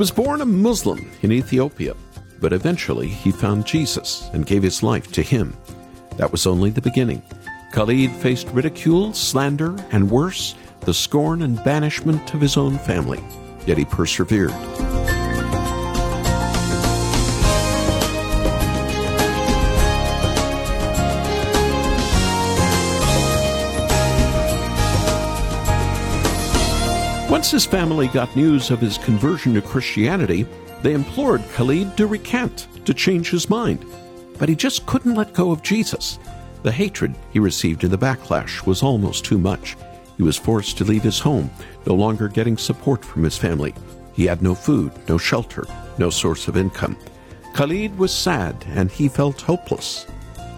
was born a Muslim in Ethiopia, but eventually he found Jesus and gave his life to him. That was only the beginning. Khalid faced ridicule, slander, and worse, the scorn and banishment of his own family. Yet he persevered. Once his family got news of his conversion to Christianity, they implored Khalid to recant, to change his mind. But he just couldn't let go of Jesus. The hatred he received in the backlash was almost too much. He was forced to leave his home, no longer getting support from his family. He had no food, no shelter, no source of income. Khalid was sad and he felt hopeless.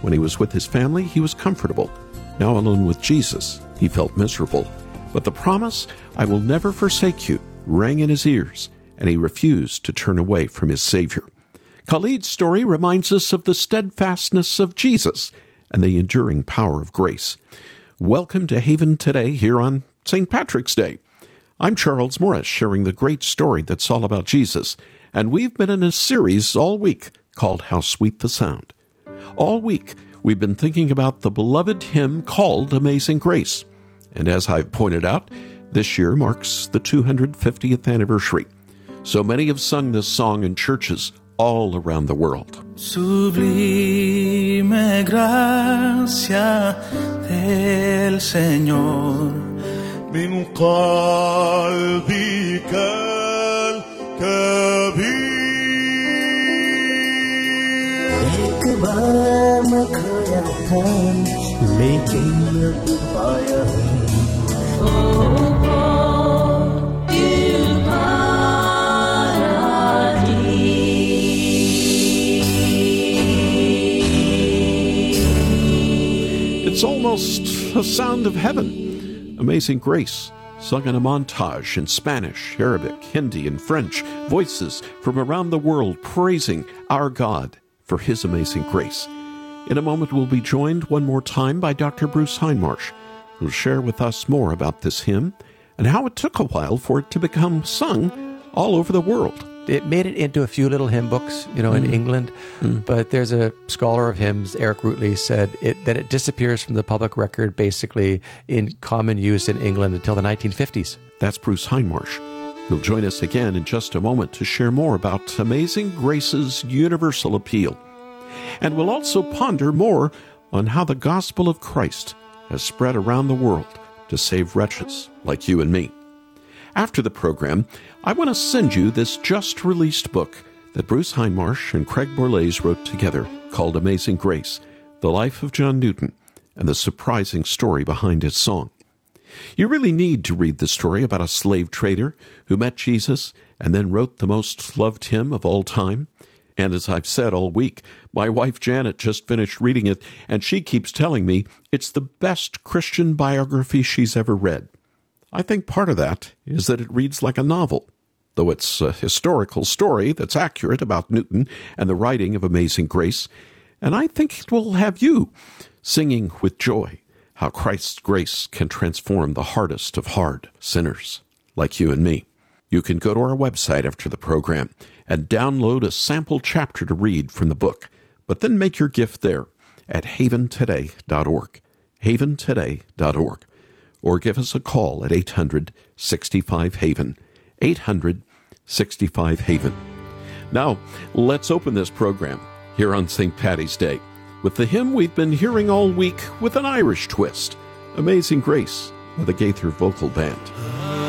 When he was with his family, he was comfortable. Now alone with Jesus, he felt miserable. But the promise, I will never forsake you, rang in his ears, and he refused to turn away from his Savior. Khalid's story reminds us of the steadfastness of Jesus and the enduring power of grace. Welcome to Haven today here on St. Patrick's Day. I'm Charles Morris, sharing the great story that's all about Jesus, and we've been in a series all week called How Sweet the Sound. All week, we've been thinking about the beloved hymn called Amazing Grace. And as I've pointed out, this year marks the 250th anniversary. So many have sung this song in churches all around the world. Sublime gracia del Señor من قلبك it's almost a sound of heaven. Amazing Grace, sung in a montage in Spanish, Arabic, Hindi, and French, voices from around the world praising our God for His amazing grace. In a moment, we'll be joined one more time by Dr. Bruce Hindmarsh, who'll share with us more about this hymn and how it took a while for it to become sung all over the world it made it into a few little hymn books, you know, in mm. England. Mm. But there's a scholar of hymns, Eric Routley, said it, that it disappears from the public record basically in common use in England until the 1950s. That's Bruce Hindmarsh. He'll join us again in just a moment to share more about Amazing Grace's universal appeal. And we'll also ponder more on how the gospel of Christ has spread around the world to save wretches like you and me. After the program, I want to send you this just released book that Bruce Hindmarsh and Craig Borlase wrote together called Amazing Grace The Life of John Newton and the Surprising Story Behind His Song. You really need to read the story about a slave trader who met Jesus and then wrote the most loved hymn of all time. And as I've said all week, my wife Janet just finished reading it, and she keeps telling me it's the best Christian biography she's ever read. I think part of that is that it reads like a novel, though it's a historical story that's accurate about Newton and the writing of Amazing Grace, and I think it will have you singing with joy how Christ's grace can transform the hardest of hard sinners like you and me. You can go to our website after the program and download a sample chapter to read from the book, but then make your gift there at haventoday.org. haventoday.org or give us a call at 800 65 Haven. 800 65 Haven. Now, let's open this program here on St. Patty's Day with the hymn we've been hearing all week with an Irish twist Amazing Grace of the Gaither Vocal Band.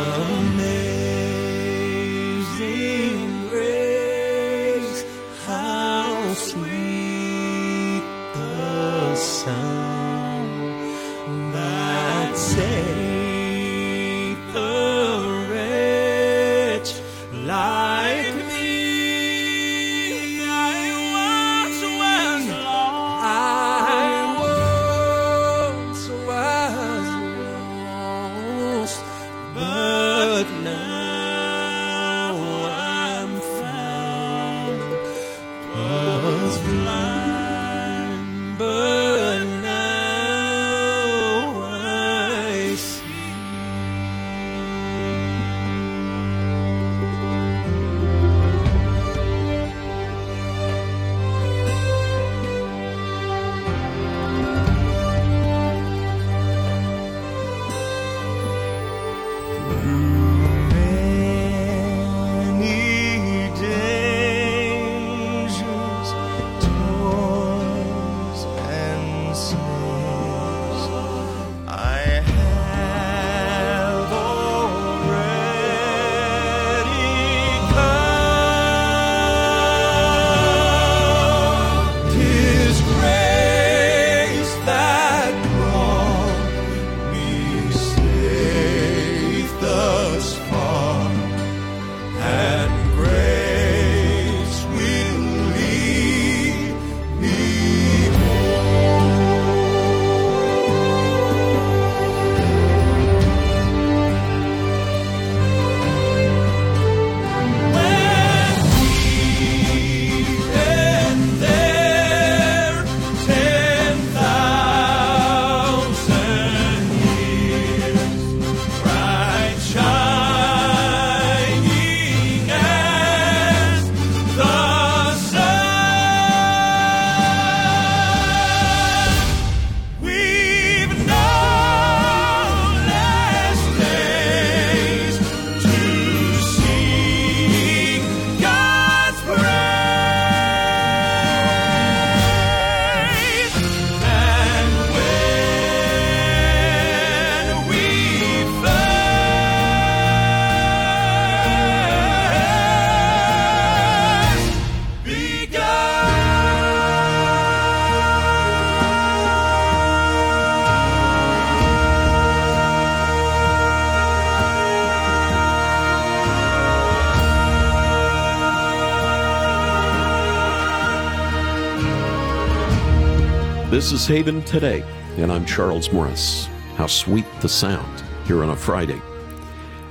This is Haven Today, and I'm Charles Morris. How sweet the sound here on a Friday.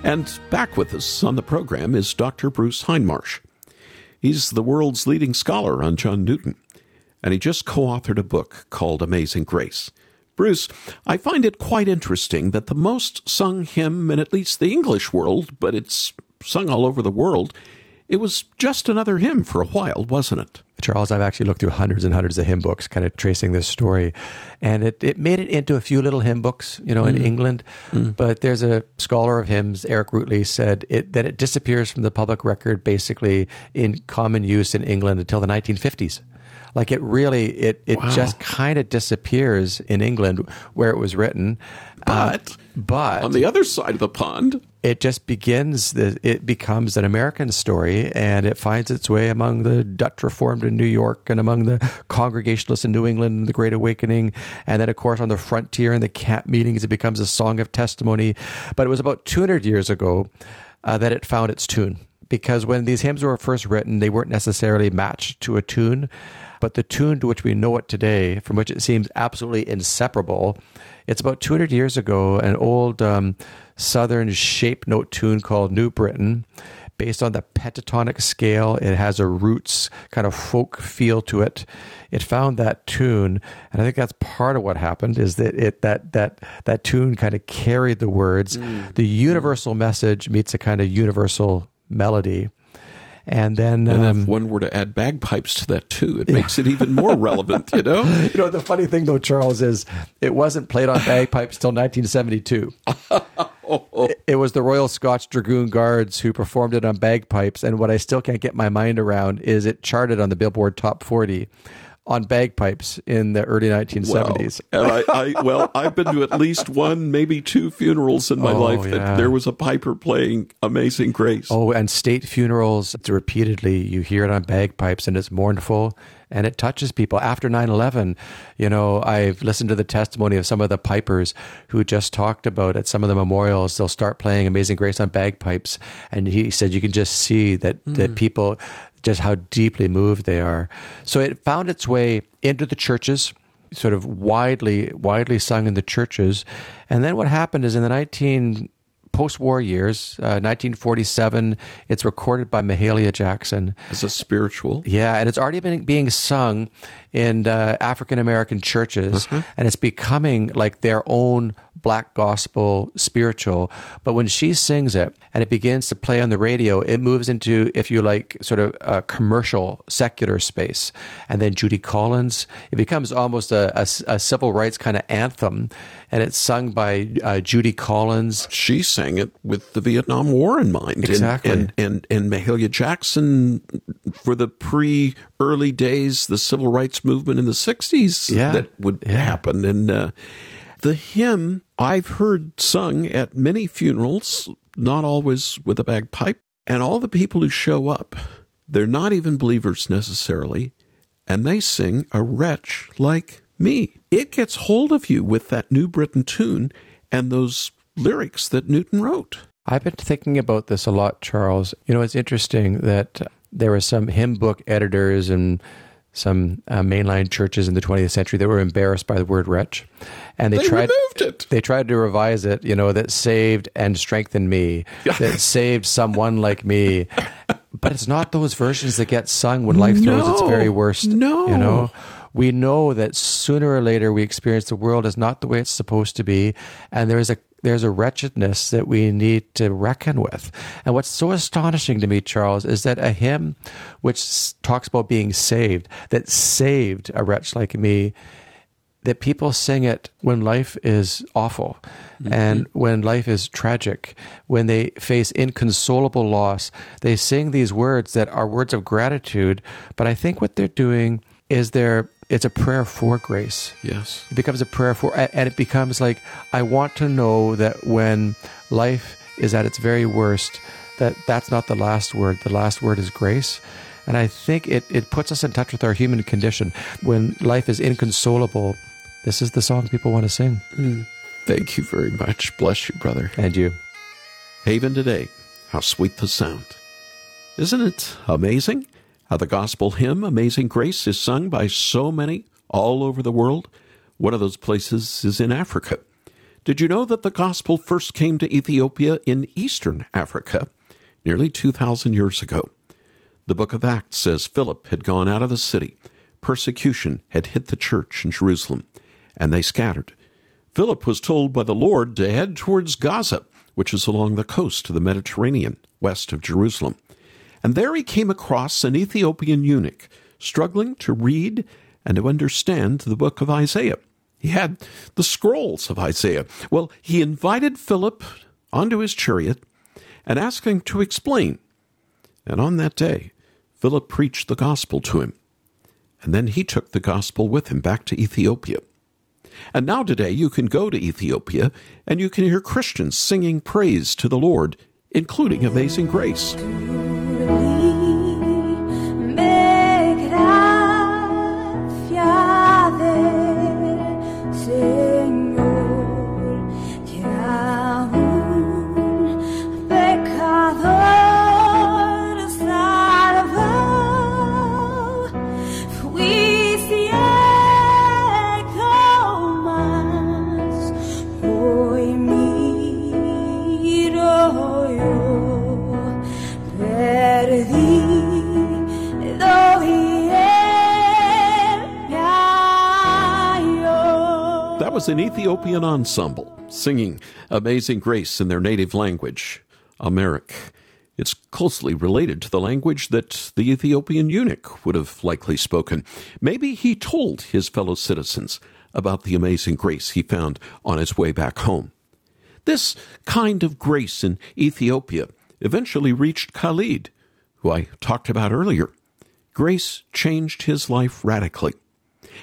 And back with us on the program is Dr. Bruce Hindmarsh. He's the world's leading scholar on John Newton, and he just co authored a book called Amazing Grace. Bruce, I find it quite interesting that the most sung hymn in at least the English world, but it's sung all over the world, it was just another hymn for a while, wasn't it? Charles, I've actually looked through hundreds and hundreds of hymn books, kind of tracing this story, and it, it made it into a few little hymn books, you know, in mm. England. Mm. But there's a scholar of hymns, Eric Routley, said it, that it disappears from the public record basically in common use in England until the 1950s. Like it really, it it wow. just kind of disappears in England where it was written. Uh, but, uh, but on the other side of the pond, it just begins. The, it becomes an American story, and it finds its way among the Dutch Reformed in New York, and among the Congregationalists in New England, in the Great Awakening, and then of course on the frontier in the camp meetings, it becomes a song of testimony. But it was about 200 years ago uh, that it found its tune because when these hymns were first written, they weren't necessarily matched to a tune. But the tune to which we know it today, from which it seems absolutely inseparable, it's about 200 years ago, an old um, southern shape note tune called New Britain. Based on the pentatonic scale, it has a roots kind of folk feel to it. It found that tune, and I think that's part of what happened. Is that it that that that tune kind of carried the words. Mm. The universal message meets a kind of universal melody. And then, and um, if one were to add bagpipes to that too, it yeah. makes it even more relevant. You know, you know. The funny thing though, Charles, is it wasn't played on bagpipes till 1972. It was the Royal Scots Dragoon Guards who performed it on bagpipes, and what I still can't get my mind around is it charted on the Billboard Top 40 on bagpipes in the early 1970s. Well, and I, I, well, I've been to at least one, maybe two funerals in my oh, life that yeah. there was a piper playing Amazing Grace. Oh, and state funerals, repeatedly, you hear it on bagpipes and it's mournful and it touches people. After 9 11, you know, I've listened to the testimony of some of the pipers who just talked about at some of the memorials, they'll start playing Amazing Grace on bagpipes. And he said you can just see that, mm. that people, just how deeply moved they are. So it found its way into the churches, sort of widely widely sung in the churches. And then what happened is in the 19 post-war years, uh, 1947, it's recorded by Mahalia Jackson as a spiritual. Yeah, and it's already been being sung in uh, African American churches, uh-huh. and it's becoming like their own black gospel spiritual. But when she sings it and it begins to play on the radio, it moves into, if you like, sort of a commercial, secular space. And then Judy Collins, it becomes almost a, a, a civil rights kind of anthem. And it's sung by uh, Judy Collins. She sang it with the Vietnam War in mind. Exactly. And, and, and, and Mahalia Jackson, for the pre early days, the civil rights movement in the 60s, yeah. that would yeah. happen. And, uh, the hymn I've heard sung at many funerals, not always with a bagpipe, and all the people who show up, they're not even believers necessarily, and they sing a wretch like me. It gets hold of you with that New Britain tune and those lyrics that Newton wrote. I've been thinking about this a lot, Charles. You know, it's interesting that there were some hymn book editors and some uh, mainline churches in the 20th century that were embarrassed by the word wretch. And they, they tried they tried to revise it you know that saved and strengthened me that saved someone like me. But it's not those versions that get sung when life throws no, its very worst no. you know? We know that sooner or later we experience the world is not the way it's supposed to be and there is a there's a wretchedness that we need to reckon with. And what's so astonishing to me, Charles, is that a hymn which talks about being saved, that saved a wretch like me, that people sing it when life is awful mm-hmm. and when life is tragic, when they face inconsolable loss. They sing these words that are words of gratitude, but I think what they're doing is they're it's a prayer for grace. Yes. It becomes a prayer for, and it becomes like, I want to know that when life is at its very worst, that that's not the last word. The last word is grace. And I think it, it puts us in touch with our human condition. When life is inconsolable, this is the song people want to sing. Mm. Thank you very much. Bless you, brother. And you. Haven today. How sweet the sound. Isn't it amazing? How the gospel hymn, Amazing Grace, is sung by so many all over the world. One of those places is in Africa. Did you know that the gospel first came to Ethiopia in eastern Africa nearly 2,000 years ago? The book of Acts says Philip had gone out of the city. Persecution had hit the church in Jerusalem, and they scattered. Philip was told by the Lord to head towards Gaza, which is along the coast of the Mediterranean, west of Jerusalem. And there he came across an Ethiopian eunuch struggling to read and to understand the book of Isaiah. He had the scrolls of Isaiah. Well, he invited Philip onto his chariot and asked him to explain. And on that day, Philip preached the gospel to him. And then he took the gospel with him back to Ethiopia. And now today you can go to Ethiopia and you can hear Christians singing praise to the Lord, including Amazing Grace. Was an Ethiopian ensemble singing Amazing Grace in their native language, Amharic. It's closely related to the language that the Ethiopian eunuch would have likely spoken. Maybe he told his fellow citizens about the amazing grace he found on his way back home. This kind of grace in Ethiopia eventually reached Khalid, who I talked about earlier. Grace changed his life radically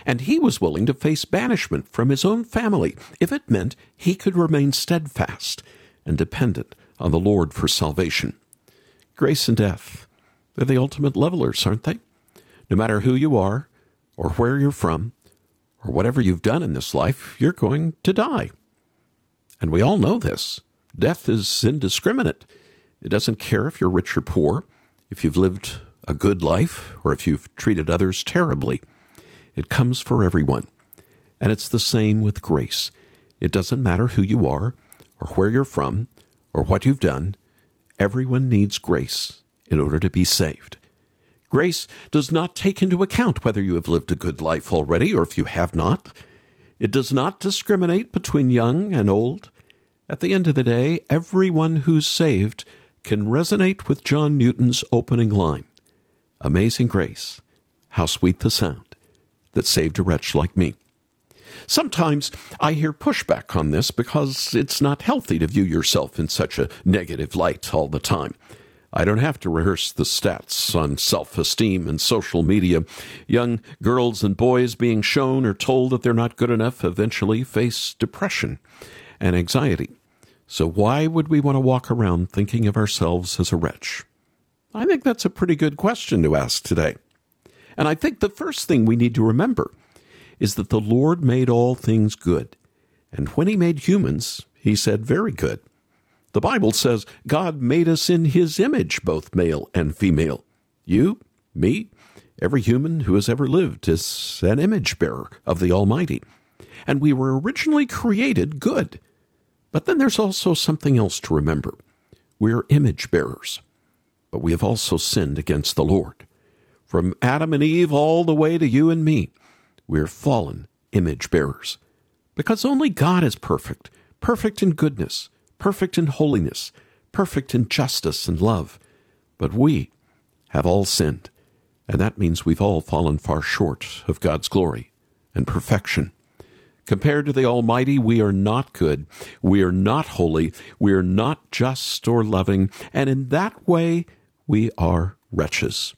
and he was willing to face banishment from his own family if it meant he could remain steadfast and dependent on the Lord for salvation. Grace and death, they're the ultimate levelers, aren't they? No matter who you are, or where you're from, or whatever you've done in this life, you're going to die. And we all know this. Death is indiscriminate. It doesn't care if you're rich or poor, if you've lived a good life, or if you've treated others terribly. It comes for everyone. And it's the same with grace. It doesn't matter who you are, or where you're from, or what you've done. Everyone needs grace in order to be saved. Grace does not take into account whether you have lived a good life already or if you have not. It does not discriminate between young and old. At the end of the day, everyone who's saved can resonate with John Newton's opening line Amazing grace, how sweet the sound that saved a wretch like me. Sometimes I hear pushback on this because it's not healthy to view yourself in such a negative light all the time. I don't have to rehearse the stats on self esteem and social media. Young girls and boys being shown or told that they're not good enough eventually face depression and anxiety. So, why would we want to walk around thinking of ourselves as a wretch? I think that's a pretty good question to ask today. And I think the first thing we need to remember is that the Lord made all things good. And when he made humans, he said, very good. The Bible says God made us in his image, both male and female. You, me, every human who has ever lived is an image bearer of the Almighty. And we were originally created good. But then there's also something else to remember. We're image bearers, but we have also sinned against the Lord. From Adam and Eve all the way to you and me, we're fallen image bearers. Because only God is perfect, perfect in goodness, perfect in holiness, perfect in justice and love. But we have all sinned, and that means we've all fallen far short of God's glory and perfection. Compared to the Almighty, we are not good. We are not holy. We are not just or loving. And in that way, we are wretches.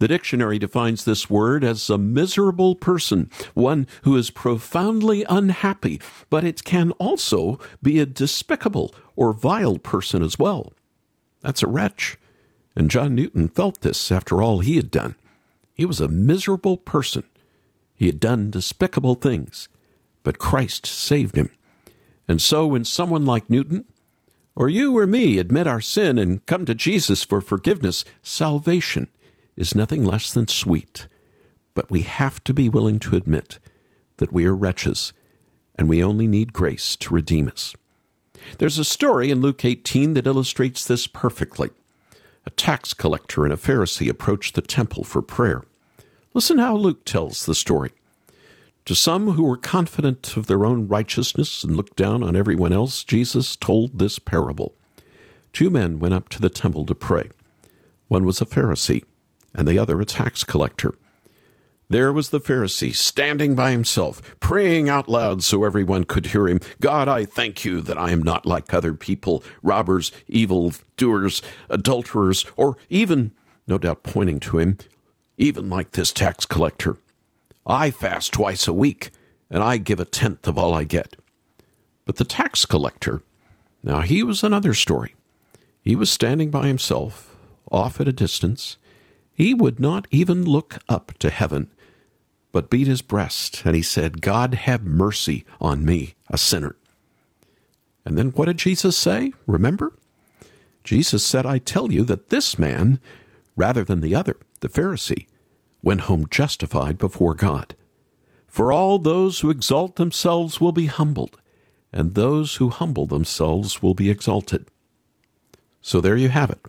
The dictionary defines this word as a miserable person, one who is profoundly unhappy, but it can also be a despicable or vile person as well. That's a wretch. And John Newton felt this after all he had done. He was a miserable person. He had done despicable things, but Christ saved him. And so, when someone like Newton, or you or me, admit our sin and come to Jesus for forgiveness, salvation is nothing less than sweet. But we have to be willing to admit that we are wretches and we only need grace to redeem us. There's a story in Luke 18 that illustrates this perfectly. A tax collector and a Pharisee approached the temple for prayer. Listen how Luke tells the story. To some who were confident of their own righteousness and looked down on everyone else, Jesus told this parable. Two men went up to the temple to pray. One was a Pharisee, and the other a tax collector. There was the Pharisee standing by himself, praying out loud so everyone could hear him. God, I thank you that I am not like other people, robbers, evil doers, adulterers, or even, no doubt pointing to him, even like this tax collector. I fast twice a week, and I give a tenth of all I get. But the tax collector, now he was another story. He was standing by himself, off at a distance. He would not even look up to heaven but beat his breast, and he said, God have mercy on me, a sinner. And then what did Jesus say? Remember? Jesus said, I tell you that this man, rather than the other, the Pharisee, went home justified before God. For all those who exalt themselves will be humbled, and those who humble themselves will be exalted. So there you have it.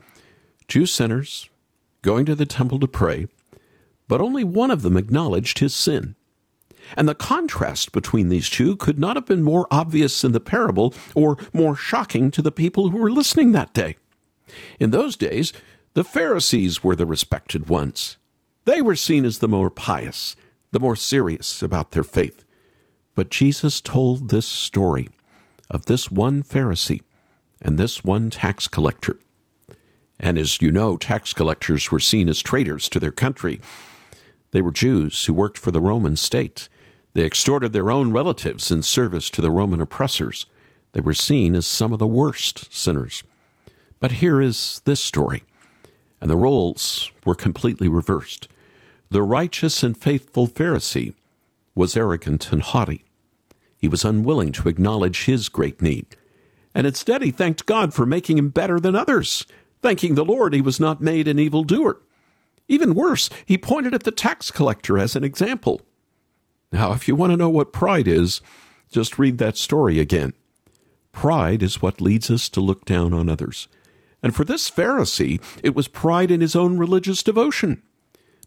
Two sinners going to the temple to pray but only one of them acknowledged his sin. And the contrast between these two could not have been more obvious in the parable or more shocking to the people who were listening that day. In those days, the Pharisees were the respected ones. They were seen as the more pious, the more serious about their faith. But Jesus told this story of this one Pharisee and this one tax collector. And as you know, tax collectors were seen as traitors to their country they were Jews who worked for the Roman state. They extorted their own relatives in service to the Roman oppressors. They were seen as some of the worst sinners. But here is this story, and the roles were completely reversed. The righteous and faithful Pharisee was arrogant and haughty. He was unwilling to acknowledge his great need, and instead he thanked God for making him better than others, thanking the Lord he was not made an evildoer. Even worse, he pointed at the tax collector as an example. Now, if you want to know what pride is, just read that story again. Pride is what leads us to look down on others. And for this Pharisee, it was pride in his own religious devotion.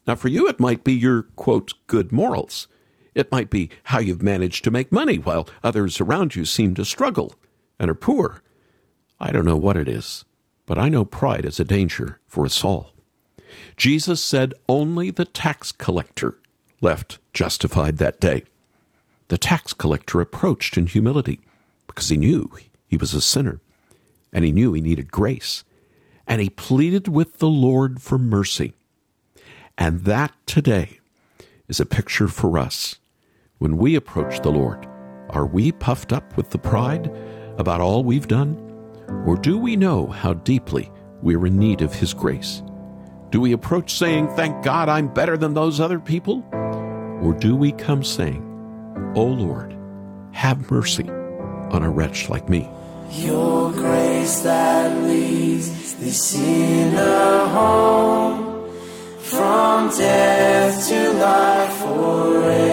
Now, for you, it might be your, quote, good morals. It might be how you've managed to make money while others around you seem to struggle and are poor. I don't know what it is, but I know pride is a danger for us all. Jesus said only the tax collector left justified that day. The tax collector approached in humility because he knew he was a sinner and he knew he needed grace. And he pleaded with the Lord for mercy. And that today is a picture for us. When we approach the Lord, are we puffed up with the pride about all we've done? Or do we know how deeply we're in need of His grace? Do we approach saying, Thank God I'm better than those other people? Or do we come saying, Oh Lord, have mercy on a wretch like me? Your grace that leads the sinner home from death to life forever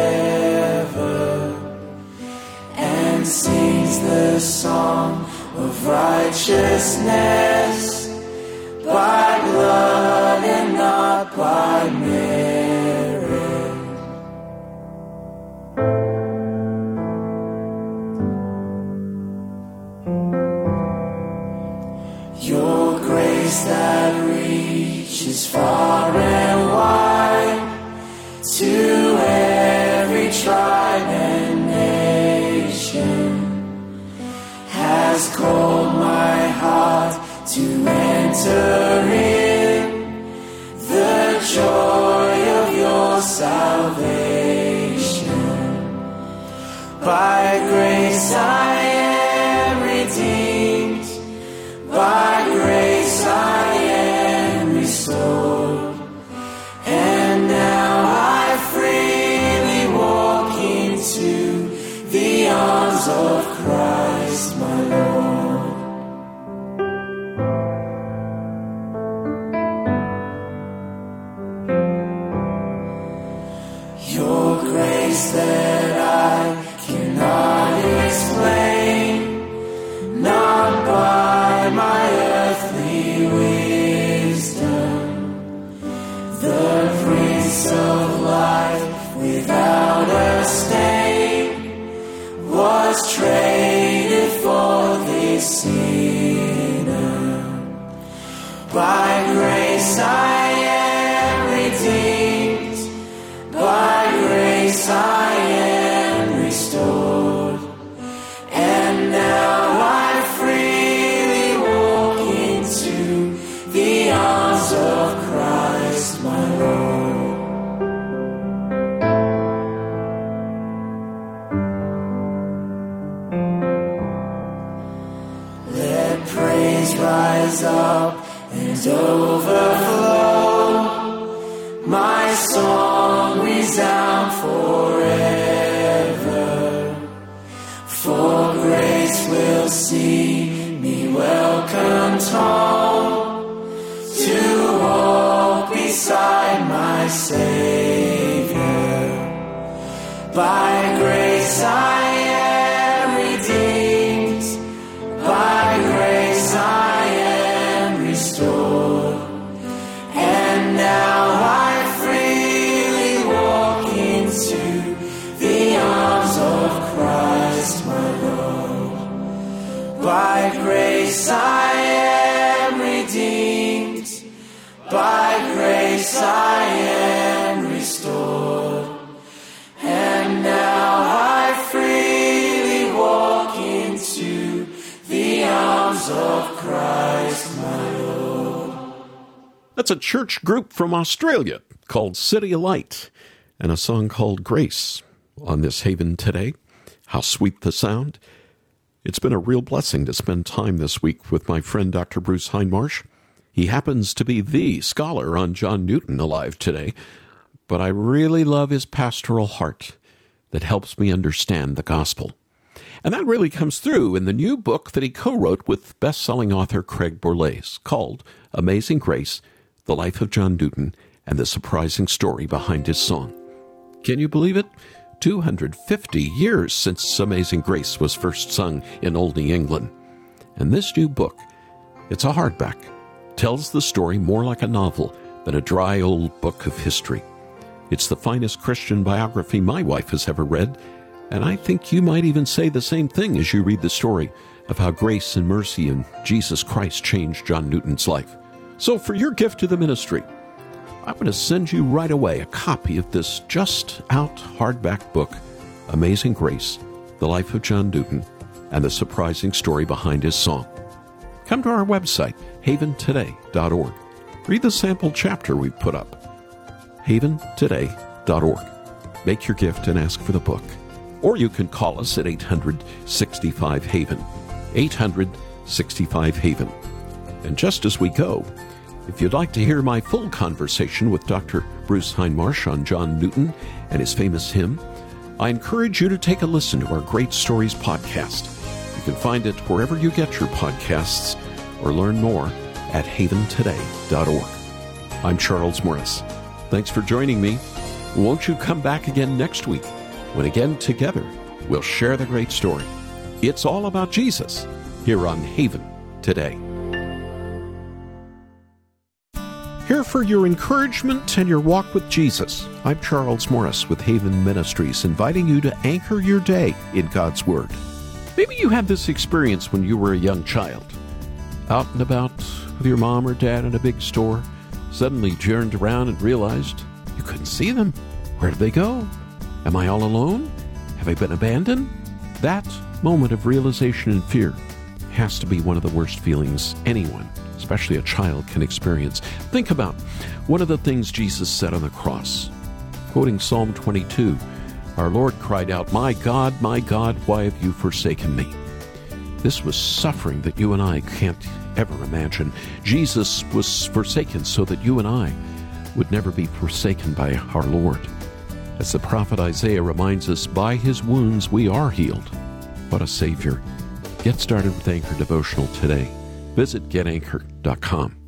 and sings the song of righteousness by blood and not by merit. Your grace that reaches far has called my heart to enter in grace I am redeemed. By grace I am restored. And now I freely walk into the arms of Christ my Lord. That's a church group from Australia called CityAlight and a song called Grace on this haven today. How sweet the sound. It's been a real blessing to spend time this week with my friend Dr. Bruce Hindmarsh. He happens to be the scholar on John Newton alive today, but I really love his pastoral heart that helps me understand the gospel. And that really comes through in the new book that he co wrote with best selling author Craig Borlase called Amazing Grace The Life of John Newton and the Surprising Story Behind His Song. Can you believe it? 250 years since Amazing Grace was first sung in Olney, England. And this new book, it's a hardback, tells the story more like a novel than a dry old book of history. It's the finest Christian biography my wife has ever read, and I think you might even say the same thing as you read the story of how grace and mercy in Jesus Christ changed John Newton's life. So, for your gift to the ministry, I'm going to send you right away a copy of this just out hardback book, Amazing Grace The Life of John Newton and the Surprising Story Behind His Song. Come to our website, haventoday.org. Read the sample chapter we've put up, haventoday.org. Make your gift and ask for the book. Or you can call us at 865 Haven. 865 Haven. And just as we go, if you'd like to hear my full conversation with Dr. Bruce Hindmarsh on John Newton and his famous hymn, I encourage you to take a listen to our Great Stories podcast. You can find it wherever you get your podcasts or learn more at haventoday.org. I'm Charles Morris. Thanks for joining me. Won't you come back again next week when again together we'll share the great story? It's all about Jesus here on Haven Today. Here for your encouragement and your walk with Jesus. I'm Charles Morris with Haven Ministries, inviting you to anchor your day in God's Word. Maybe you had this experience when you were a young child. Out and about with your mom or dad in a big store, suddenly turned around and realized you couldn't see them. Where did they go? Am I all alone? Have I been abandoned? That moment of realization and fear has to be one of the worst feelings anyone, especially a child, can experience. Think about one of the things Jesus said on the cross. Quoting Psalm 22, our Lord cried out, My God, my God, why have you forsaken me? This was suffering that you and I can't ever imagine. Jesus was forsaken so that you and I would never be forsaken by our Lord. As the prophet Isaiah reminds us, by his wounds we are healed. What a Savior. Get started with Anchor Devotional today. Visit getanchor.com.